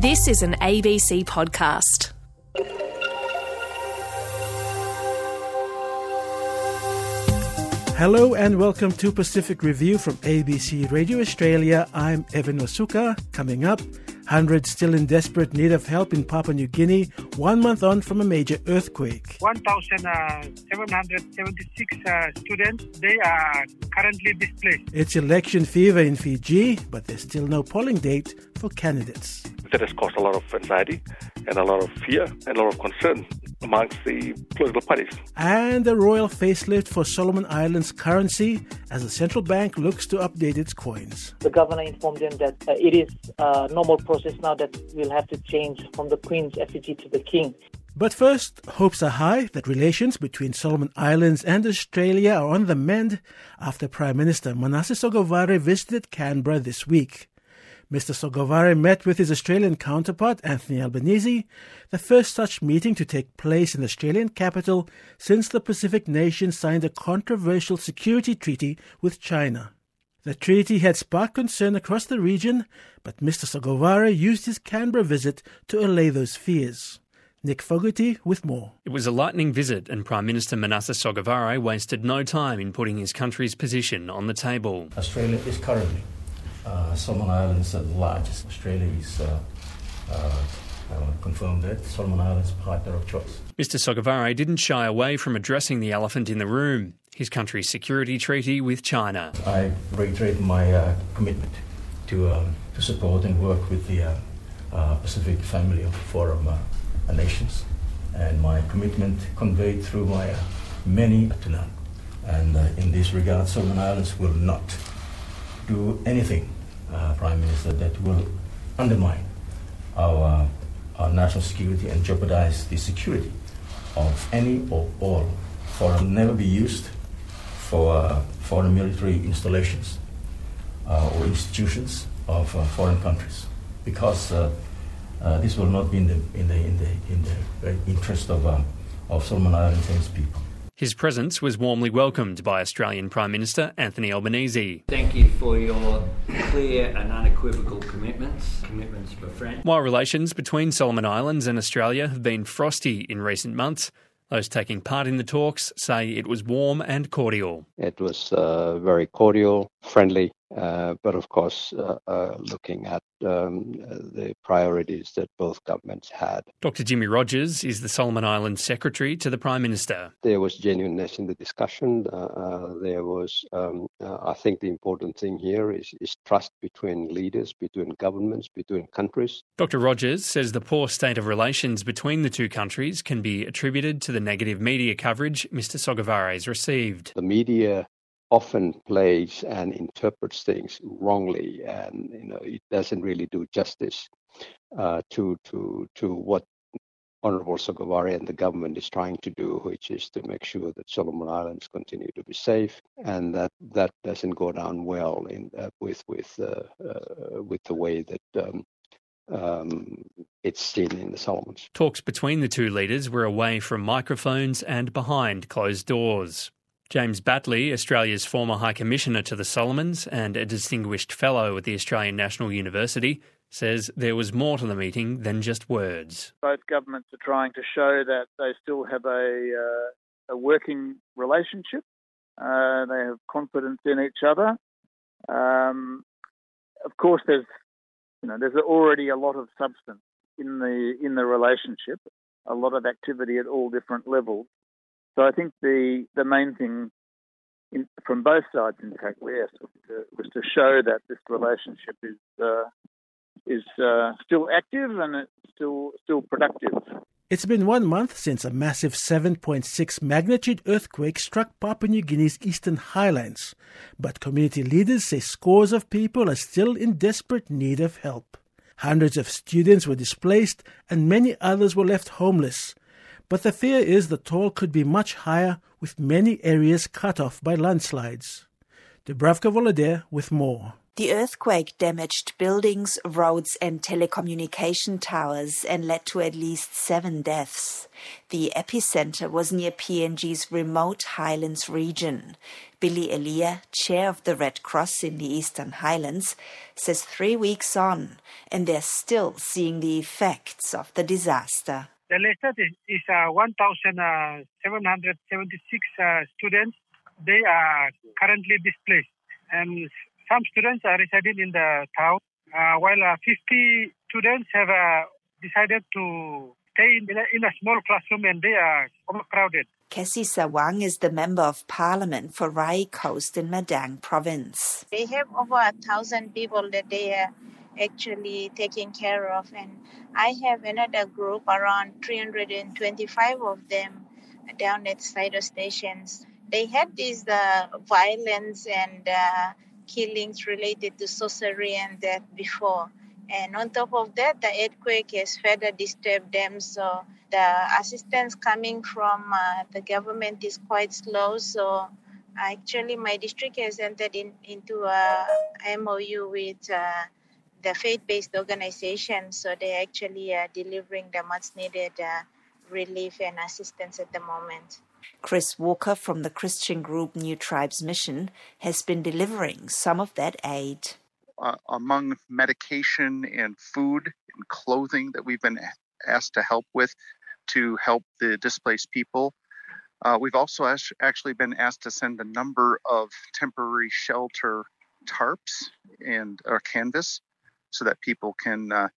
This is an ABC podcast. Hello and welcome to Pacific Review from ABC Radio Australia. I'm Evan Wasuka. Coming up, hundreds still in desperate need of help in Papua New Guinea, one month on from a major earthquake. 1,776 uh, students, they are currently displaced. It's election fever in Fiji, but there's still no polling date for candidates. That has caused a lot of anxiety and a lot of fear and a lot of concern amongst the political parties. And a royal facelift for Solomon Islands currency as the central bank looks to update its coins. The governor informed them that uh, it is a normal process now that we'll have to change from the Queen's effigy to the King. But first, hopes are high that relations between Solomon Islands and Australia are on the mend after Prime Minister Manasseh Sogavare visited Canberra this week. Mr. Sogavare met with his Australian counterpart, Anthony Albanese, the first such meeting to take place in the Australian capital since the Pacific nation signed a controversial security treaty with China. The treaty had sparked concern across the region, but Mr. Sogavare used his Canberra visit to allay those fears. Nick Fogarty with more. It was a lightning visit, and Prime Minister Manasseh Sogavare wasted no time in putting his country's position on the table. Australia is currently uh, Solomon Islands are the largest. Australia is uh, uh, confirmed that Solomon Islands partner of choice. Mr. Sogavare didn't shy away from addressing the elephant in the room, his country's security treaty with China. I reiterate my uh, commitment to, um, to support and work with the uh, uh, Pacific Family of Forum Nations, and my commitment conveyed through my many to none. And in this regard, Solomon Islands will not do anything uh, Prime Minister, that will undermine our, our national security and jeopardize the security of any or all foreign, never be used for uh, foreign military installations uh, or institutions of uh, foreign countries, because uh, uh, this will not be in the in the in the in the interest of of Solomon Islands and its people. His presence was warmly welcomed by Australian Prime Minister Anthony Albanese. Thank you for your clear and unequivocal commitments, commitments for friends. While relations between Solomon Islands and Australia have been frosty in recent months, those taking part in the talks say it was warm and cordial. It was uh, very cordial, friendly, but of course, uh, uh, looking at um, the priorities that both governments had. Dr. Jimmy Rogers is the Solomon Islands Secretary to the Prime Minister. There was genuineness in the discussion. Uh, uh, there was, um, I think, the important thing here is, is trust between leaders, between governments, between countries. Dr. Rogers says the poor state of relations between the two countries can be attributed to the negative media coverage Mr. Sogavare has received. The media often plays and interprets things wrongly, and you know it doesn't really do justice uh, to to to what Honorable Sogavare and the government is trying to do, which is to make sure that Solomon Islands continue to be safe, and that that doesn't go down well in uh, with with uh, uh with the way that. Um, um, it's seen in the Solomons. Talks between the two leaders were away from microphones and behind closed doors. James Batley, Australia's former High Commissioner to the Solomons and a distinguished fellow at the Australian National University, says there was more to the meeting than just words. Both governments are trying to show that they still have a, uh, a working relationship. Uh, they have confidence in each other. Um, of course, there's you know there's already a lot of substance in the in the relationship, a lot of activity at all different levels. So I think the the main thing in, from both sides, in fact, was to, was to show that this relationship is uh, is uh, still active and it's still still productive. It's been one month since a massive 7.6 magnitude earthquake struck Papua New Guinea's eastern highlands, but community leaders say scores of people are still in desperate need of help. Hundreds of students were displaced and many others were left homeless, but the fear is the toll could be much higher with many areas cut off by landslides. Dubravka Voloder with more. The earthquake damaged buildings, roads, and telecommunication towers and led to at least seven deaths. The epicenter was near PNG's remote highlands region. Billy Elia, chair of the Red Cross in the Eastern Highlands, says three weeks on, and they're still seeing the effects of the disaster. The latest is, is uh, 1,776 uh, students. They are currently displaced, and some students are residing in the town, uh, while uh, 50 students have uh, decided to stay in a, in a, small classroom and they are overcrowded. Kessy Sawang is the Member of Parliament for Rai Coast in Madang province. They have over a thousand people that they are actually taking care of, and I have another group around 325 of them down at Sido stations. They had this uh, violence and uh, killings related to sorcery and death before. And on top of that, the earthquake has further disturbed them. So the assistance coming from uh, the government is quite slow. So actually, my district has entered in, into a MOU with uh, the faith-based organization. So they're actually uh, delivering the much-needed uh, relief and assistance at the moment. Chris Walker from the Christian group New Tribes Mission has been delivering some of that aid. Uh, among medication and food and clothing that we've been asked to help with to help the displaced people. Uh, we've also actually been asked to send a number of temporary shelter tarps and or canvas so that people can uh,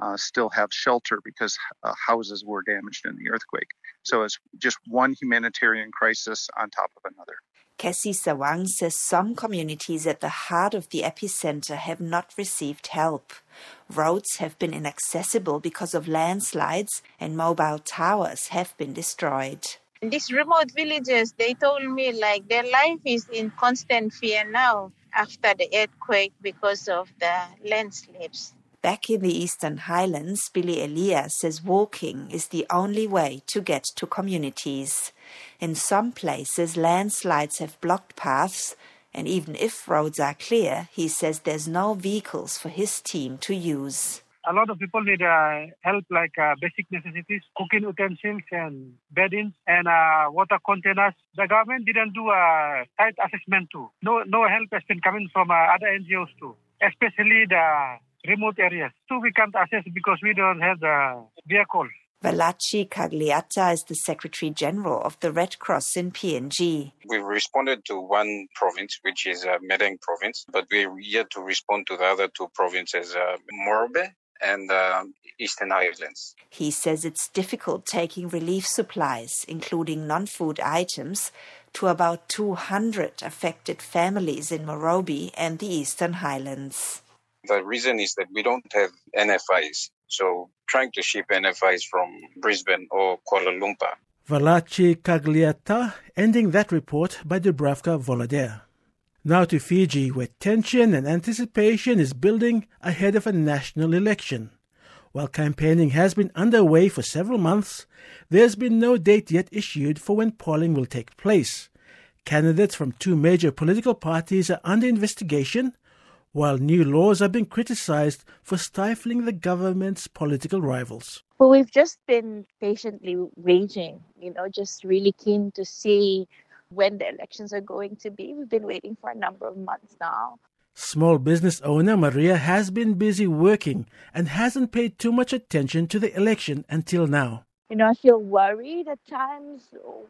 uh, still have shelter because uh, houses were damaged in the earthquake. So it's just one humanitarian crisis on top of another. Kessy Sawang says some communities at the heart of the epicenter have not received help. Roads have been inaccessible because of landslides, and mobile towers have been destroyed. These remote villages, they told me like their life is in constant fear now after the earthquake because of the landslips. Back in the Eastern Highlands, Billy Elias says walking is the only way to get to communities. In some places, landslides have blocked paths, and even if roads are clear, he says there's no vehicles for his team to use. A lot of people need uh, help like uh, basic necessities, cooking utensils and bedding and uh, water containers. The government didn't do a site assessment too. No, no help has been coming from uh, other NGOs too, especially the remote areas. So we can't access because we don't have the vehicle. Valachi Cagliata is the Secretary General of the Red Cross in PNG. We've responded to one province, which is uh, Madang province, but we're yet to respond to the other two provinces, uh, Morobe and uh, Eastern Highlands. He says it's difficult taking relief supplies, including non food items, to about 200 affected families in Morobe and the Eastern Highlands. The reason is that we don't have NFIs. So trying to ship NFIs from Brisbane or Kuala Lumpur. Valachi Cagliata, ending that report by Dubravka Voloder. Now to Fiji, where tension and anticipation is building ahead of a national election. While campaigning has been underway for several months, there's been no date yet issued for when polling will take place. Candidates from two major political parties are under investigation while new laws are being criticized for stifling the government's political rivals. Well, we've just been patiently waiting, you know, just really keen to see when the elections are going to be. We've been waiting for a number of months now. Small business owner Maria has been busy working and hasn't paid too much attention to the election until now. You know, I feel worried at times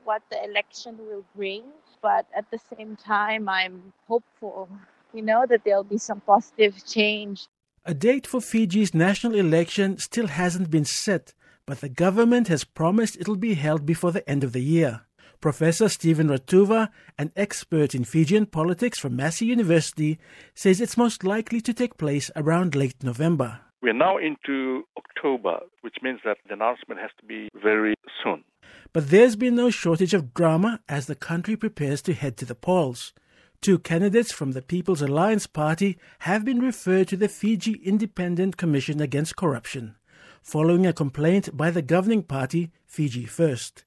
what the election will bring, but at the same time, I'm hopeful you know, that there'll be some positive change. A date for Fiji's national election still hasn't been set, but the government has promised it'll be held before the end of the year. Professor Steven Ratuva, an expert in Fijian politics from Massey University, says it's most likely to take place around late November. We're now into October, which means that the announcement has to be very soon. But there's been no shortage of drama as the country prepares to head to the polls. Two candidates from the People's Alliance Party have been referred to the Fiji Independent Commission Against Corruption, following a complaint by the governing party, Fiji First.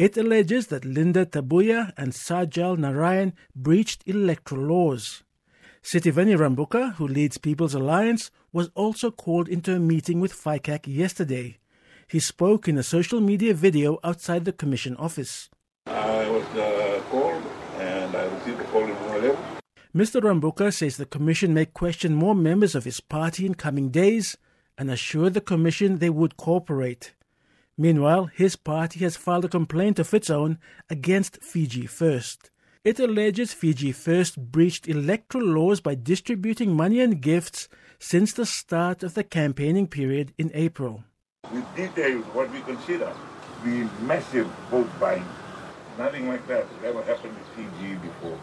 It alleges that Lynda Tabuya and Sajal Narayan breached electoral laws. Sitiveni Rabuka, who leads People's Alliance, was also called into a meeting with FICAC yesterday. He spoke in a social media video outside the Commission office. I was uh, called and I received a call in level. Mr. Rabuka says the Commission may question more members of his party in coming days and assured the Commission they would cooperate. Meanwhile, his party has filed a complaint of its own against Fiji First. It alleges Fiji First breached electoral laws by distributing money and gifts since the start of the campaigning period in April. We detailed what we consider the massive vote buying. Nothing like that has ever happened in Fiji before.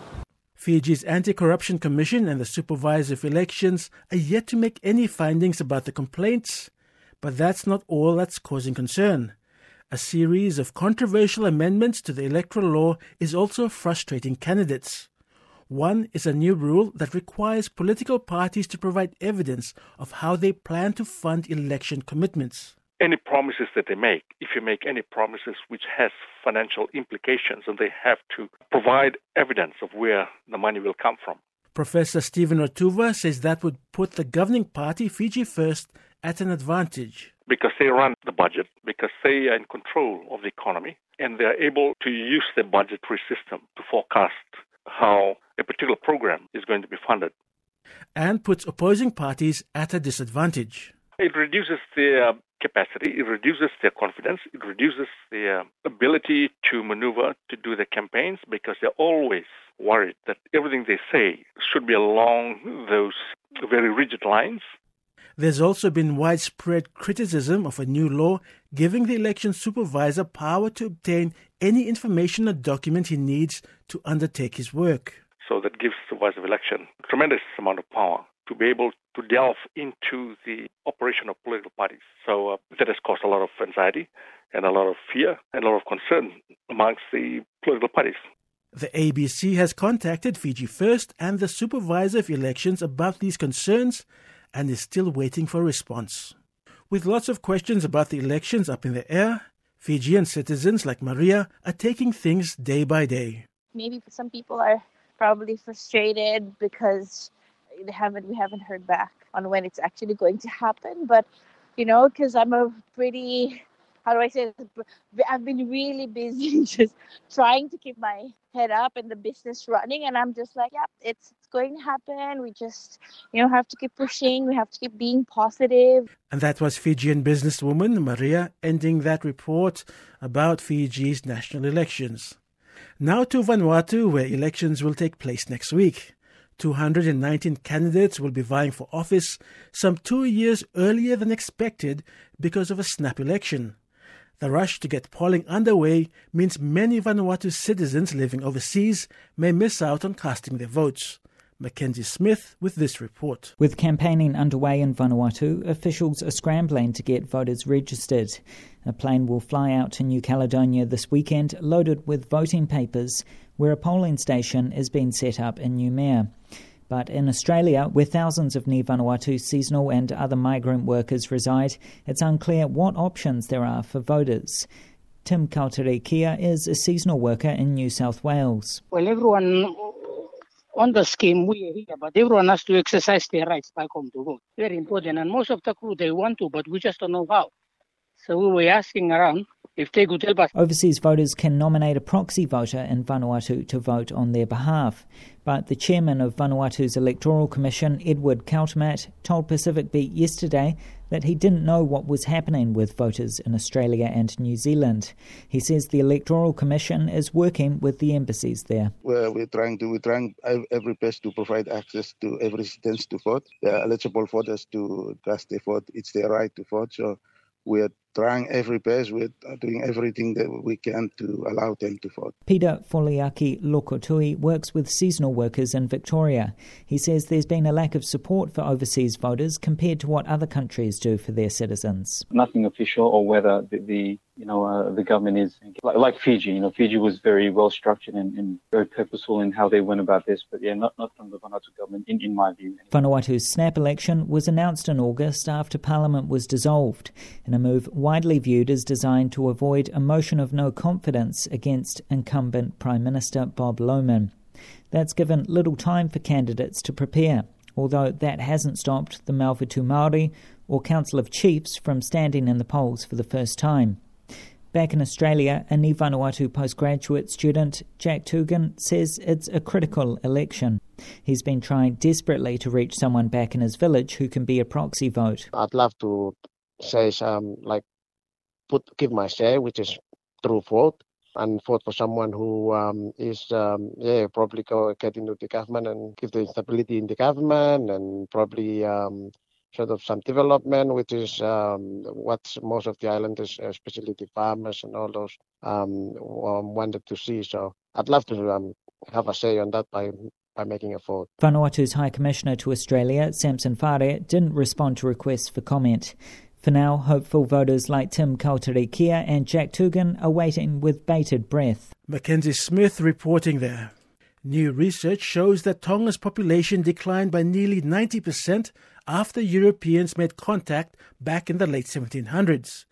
Fiji's Anti Corruption Commission and the Supervisor of Elections are yet to make any findings about the complaints, but that's not all that's causing concern. A series of controversial amendments to the electoral law is also frustrating candidates. One is a new rule that requires political parties to provide evidence of how they plan to fund election commitments. Any promises that they make, if you make any promises which has financial implications, and they have to provide evidence of where the money will come from. Professor Steven Ratuva says that would put the governing party, Fiji First, at an advantage because they run the budget, because they are in control of the economy, and they are able to use the budgetary system to forecast how a particular program is going to be funded. And puts opposing parties at a disadvantage. It reduces their capacity, it reduces their confidence, it reduces their ability to maneuver to do their campaigns because they're always worried that everything they say should be along those very rigid lines there's also been widespread criticism of a new law giving the election supervisor power to obtain any information or document he needs to undertake his work. So that gives the supervisor of election a tremendous amount of power to be able to delve into the operation of political parties. So uh, that has caused a lot of anxiety and a lot of fear and a lot of concern amongst the political parties. The ABC has contacted Fiji First and the Supervisor of Elections about these concerns and is still waiting for a response. With lots of questions about the elections up in the air, Fijian citizens like Maria are taking things day by day. Maybe some people are probably frustrated because they haven't we haven't heard back on when it's actually going to happen. But you know, because I'm a pretty how do I say this? I've been really busy just trying to keep my head up and the business running. And I'm just like, yeah, it's, it's going to happen. We just, you know, have to keep pushing. We have to keep being positive. And that was Fijian businesswoman Maria ending that report about Fiji's national elections. Now to Vanuatu, where elections will take place next week. 219 candidates will be vying for office, some two years earlier than expected because of a snap election. The rush to get polling underway means many Vanuatu citizens living overseas may miss out on casting their votes. Mackenzie Smith with this report. With campaigning underway in Vanuatu, officials are scrambling to get voters registered. A plane will fly out to New Caledonia this weekend loaded with voting papers, where a polling station is being set up in Noumea. But in Australia, where thousands of Ni Vanuatu seasonal and other migrant workers reside, it's unclear what options there are for voters. Tim Kauterikia is a seasonal worker in New South Wales. Well, everyone on the scheme, we are here, but everyone has to exercise their rights back home to vote. Very important. And most of the crew, they want to, but we just don't know how. So we were asking around if they could help us. Overseas voters can nominate a proxy voter in Vanuatu to vote on their behalf. But the chairman of Vanuatu's Electoral Commission, Edward Kautomat, told Pacific Beat yesterday that he didn't know what was happening with voters in Australia and New Zealand. He says the Electoral Commission is working with the embassies there. Well, we're trying to we're trying every best to provide access to every citizen to vote. They are eligible voters to cast their vote. It's their right to vote. So we're trying every best. We're doing everything that we can to allow them to vote. Peter Foliaki Lokotui works with seasonal workers in Victoria. He says there's been a lack of support for overseas voters compared to what other countries do for their citizens. Nothing official, or whether the, the you know, uh, the government is like, like, Fiji. You know, Fiji was very well structured and, and, very purposeful in how they went about this. But yeah, not not from the Vanuatu government, in, in my view. Vanuatu's snap election was announced in August after Parliament was dissolved, in a move widely viewed as designed to avoid a motion of no confidence against incumbent Prime Minister Bob Loughman. That's given little time for candidates to prepare, although that hasn't stopped the Malvatumauri or Council of Chiefs from standing in the polls for the first time. Back in Australia, a Ni Vanuatu postgraduate student, Jack Tugan, says it's a critical election. He's been trying desperately to reach someone back in his village who can be a proxy vote. I'd love to say some, like, put give my share, which is through vote, and vote for someone who um, is, um, yeah, probably go get into the government and give the stability in the government and probably um, sort of some development, which is um, what most of the islanders, especially the farmers and all those, um, wanted to see. So I'd love to um, have a say on that by by making a vote. Vanuatu's High Commissioner to Australia, Samson Fare, didn't respond to requests for comment. For now, hopeful voters like Tim Kautarikea and Jack Tugan are waiting with bated breath. Mackenzie Smith reporting there. New research shows that Tonga's population declined by nearly 90% after Europeans made contact back in the late 1700s.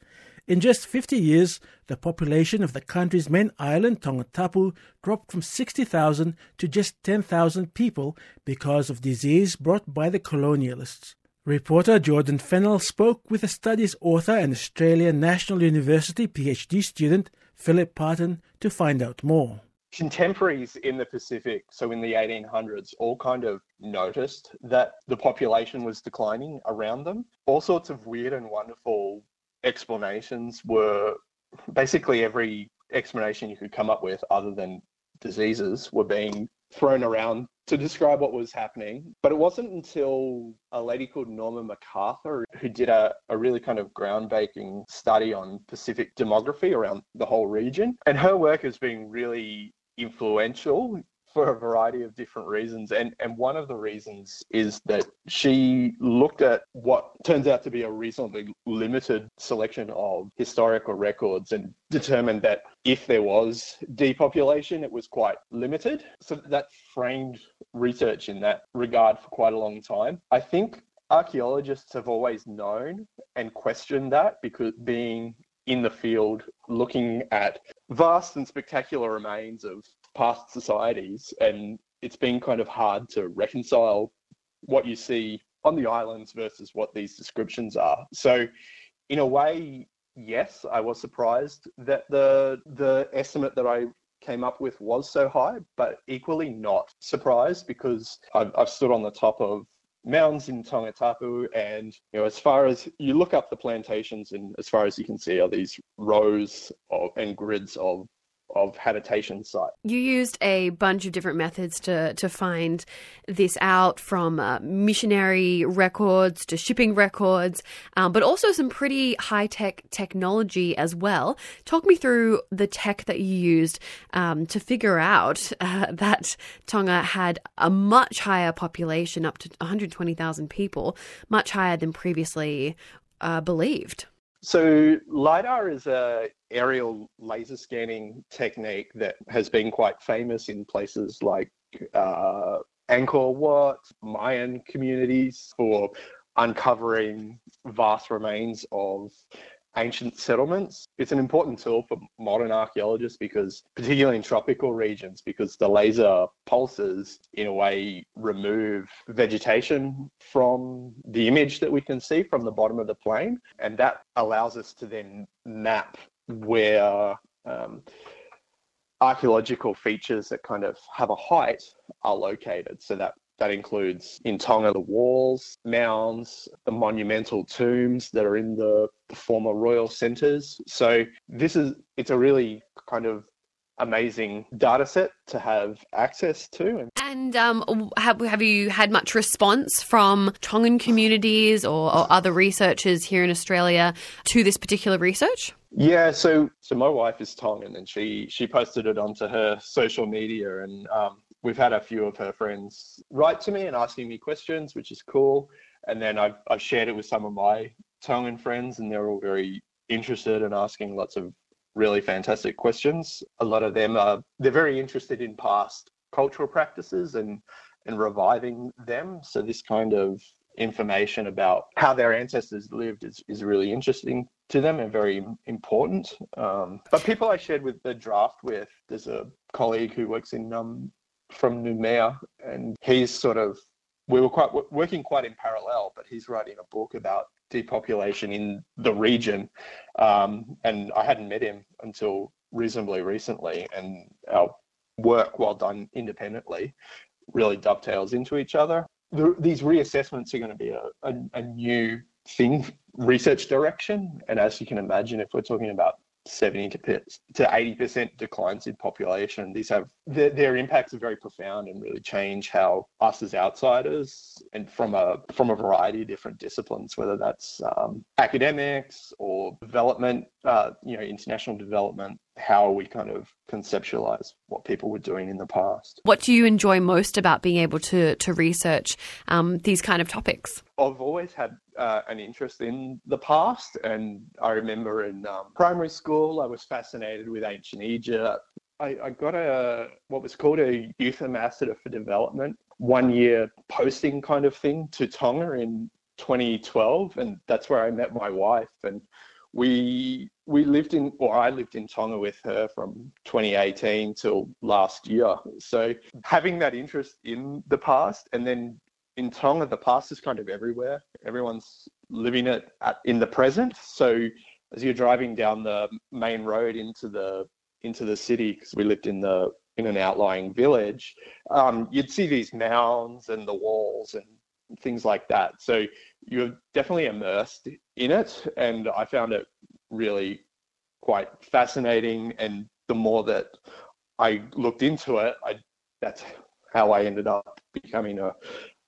In just 50 years, the population of the country's main island, Tongatapu, dropped from 60,000 to just 10,000 people because of disease brought by the colonialists. Reporter Jordan Fennell spoke with the study's author and Australian National University PhD student Philip Parton to find out more contemporaries in the Pacific, so in the 1800s, all kind of noticed that the population was declining around them. All sorts of weird and wonderful explanations were basically every explanation you could come up with, other than diseases, were being thrown around to describe what was happening. But it wasn't until a lady called Norma McArthur, who did a, a really kind of groundbreaking study on Pacific demography around the whole region. And her work has been really influential for a variety of different reasons. And, and one of the reasons is that she looked at what turns out to be a reasonably limited selection of historical records and determined that if there was depopulation, it was quite limited. So that framed research in that regard for quite a long time. I think archaeologists have always known and questioned that because being in the field looking at vast and spectacular remains of past societies. And it's been kind of hard to reconcile what you see on the islands versus what these descriptions are. So, in a way, yes, I was surprised that the the estimate that I came up with was so high, but equally not surprised because I've, I've stood on the top of mounds in Tongatapu. And, you know, as far as you look up the plantations and as far as you can see are these rows of, and grids of of habitation site. You used a bunch of different methods to, to find this out from uh, missionary records to shipping records, um, but also some pretty high tech technology as well. Talk me through the tech that you used um, to figure out uh, that Tonga had a much higher population, up to 120,000 people, much higher than previously uh, believed. So LiDAR is a aerial laser scanning technique that has been quite famous in places like uh, Angkor Wat, Mayan communities for uncovering vast remains of ancient settlements. It's an important tool for modern archaeologists because, particularly in tropical regions, because the laser pulses, in a way, remove vegetation from the image that we can see from the bottom of the plane. And that allows us to then map where um, archaeological features that kind of have a height are located so that that includes in Tonga the walls, mounds, the monumental tombs that are in the, the former royal centres. So this is it's a really kind of amazing data set to have access to. And um, have, have you had much response from Tongan communities or, or, other researchers here in Australia to this particular research? Yeah, so so my wife is Tongan and she she posted it onto her social media and um, we've had a few of her friends write to me and asking me questions, which is cool. And then I've, I've shared it with some of my Tongan friends, and they're all very interested and asking lots of really fantastic questions. A lot of them are they're very interested in past cultural practices and and reviving them. So this kind of information about how their ancestors lived is, is really interesting to them and very important. Um, but people I shared with the draft with, there's a colleague who works in um, from Noumea, and he's sort of we were quite working quite in parallel, but he's writing a book about depopulation in the region, um, and I hadn't met him until reasonably recently, and our work, while done independently, really dovetails into each other. The, these reassessments are going to be a, a, a new thing, research direction, and as you can imagine, if we're talking about 70 to 80% declines in population. These have their, their, impacts are very profound and really change how us as outsiders and from a from a variety of different disciplines, whether that's um, academics or development, uh, you know, international development, how we kind of conceptualize what people were doing in the past. What do you enjoy most about being able to to research um, these kind of topics? I've always had uh, an interest in the past, and I remember in um, primary school I was fascinated with ancient Egypt. I, I got a what was called a youth ambassador for development one year posting kind of thing to Tonga in 2012, and that's where I met my wife and we we lived in or I lived in Tonga with her from 2018 till last year. So having that interest in the past and then in Tonga the past is kind of everywhere. Everyone's living it at, in the present. So as you're driving down the main road into the into the city because we lived in the in an outlying village, um, you'd see these mounds and the walls and things like that. So you're definitely immersed in it, and I found it really quite fascinating. And the more that I looked into it, I, that's how I ended up becoming a,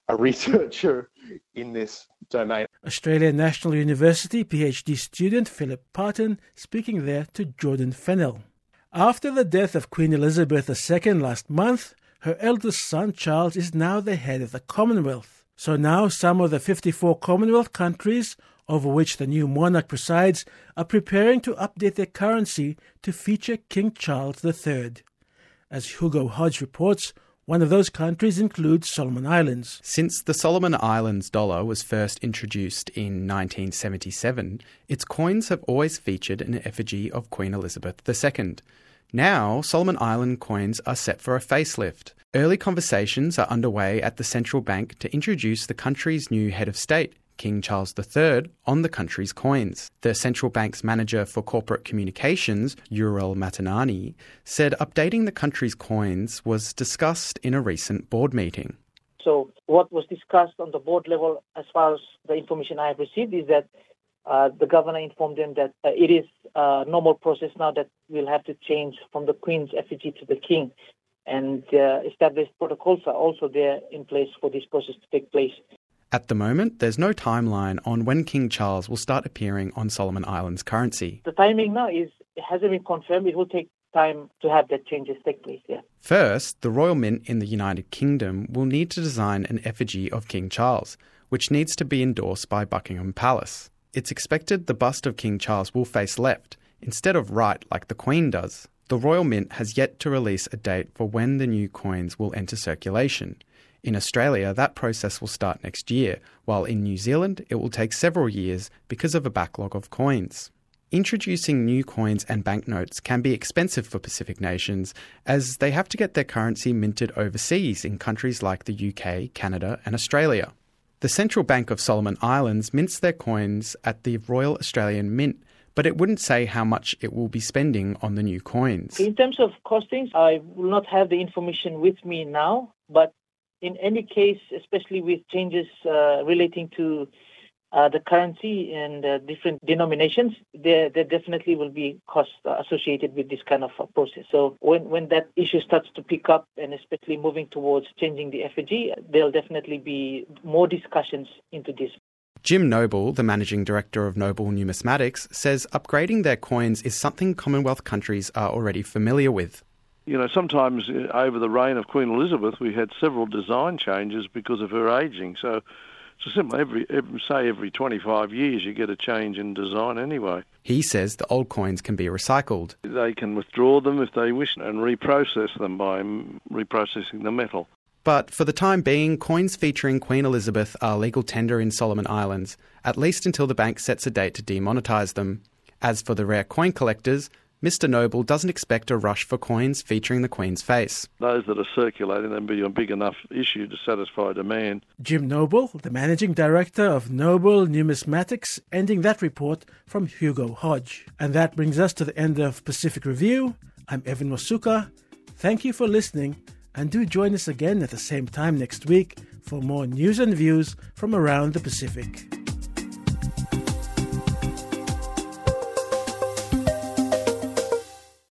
a researcher in this domain. Australian National University PhD student Philip Parton speaking there to Jordan Fennell. After the death of Queen Elizabeth II last month, her eldest son Charles is now the head of the Commonwealth. So now some of the 54 Commonwealth countries over which the new monarch presides are preparing to update their currency to feature King Charles III. As Hugo Hodge reports, one of those countries includes Solomon Islands. Since the Solomon Islands dollar was first introduced in 1977, its coins have always featured an effigy of Queen Elizabeth II. Now, Solomon Island coins are set for a facelift. Early conversations are underway at the central bank to introduce the country's new head of state, King Charles III, on the country's coins. The central bank's manager for corporate communications, Ural Matanani, said updating the country's coins was discussed in a recent board meeting. So, what was discussed on the board level, as far as the information I have received, is that uh, the governor informed them that uh, it is a normal process now that we'll have to change from the Queen's effigy to the King. And uh, established protocols are also there in place for this process to take place. At the moment, there's no timeline on when King Charles will start appearing on Solomon Islands currency. The timing now is it hasn't been confirmed. It will take time to have that changes take place. Yeah. First, the Royal Mint in the United Kingdom will need to design an effigy of King Charles, which needs to be endorsed by Buckingham Palace. It's expected the bust of King Charles will face left, instead of right like the Queen does. The Royal Mint has yet to release a date for when the new coins will enter circulation. In Australia, that process will start next year, while in New Zealand, it will take several years because of a backlog of coins. Introducing new coins and banknotes can be expensive for Pacific nations as they have to get their currency minted overseas in countries like the UK, Canada, and Australia. The Central Bank of Solomon Islands mints their coins at the Royal Australian Mint, but it wouldn't say how much it will be spending on the new coins. In terms of costings, I will not have the information with me now, but in any case, especially with changes uh, relating to uh, the currency and uh, different denominations, there, there definitely will be costs associated with this kind of process. So when, when that issue starts to pick up, and especially moving towards changing the effigy, there'll definitely be more discussions into this. Jim Noble, the managing director of Noble Numismatics, says upgrading their coins is something Commonwealth countries are already familiar with. You know, sometimes uh, over the reign of Queen Elizabeth, we had several design changes because of her aging. So so simply every, every, say every 25 years you get a change in design anyway. He says the old coins can be recycled. They can withdraw them if they wish and reprocess them by reprocessing the metal. But for the time being, coins featuring Queen Elizabeth are legal tender in Solomon Islands, at least until the bank sets a date to demonetise them. As for the rare coin collectors, Mr. Noble doesn't expect a rush for coins featuring the Queen's face. Those that are circulating, them be a big enough issue to satisfy demand. Jim Noble, the managing director of Noble Numismatics, ending that report from Hugo Hodge. And that brings us to the end of Pacific Review. I'm Evan Wasuka. Thank you for listening, and do join us again at the same time next week for more news and views from around the Pacific.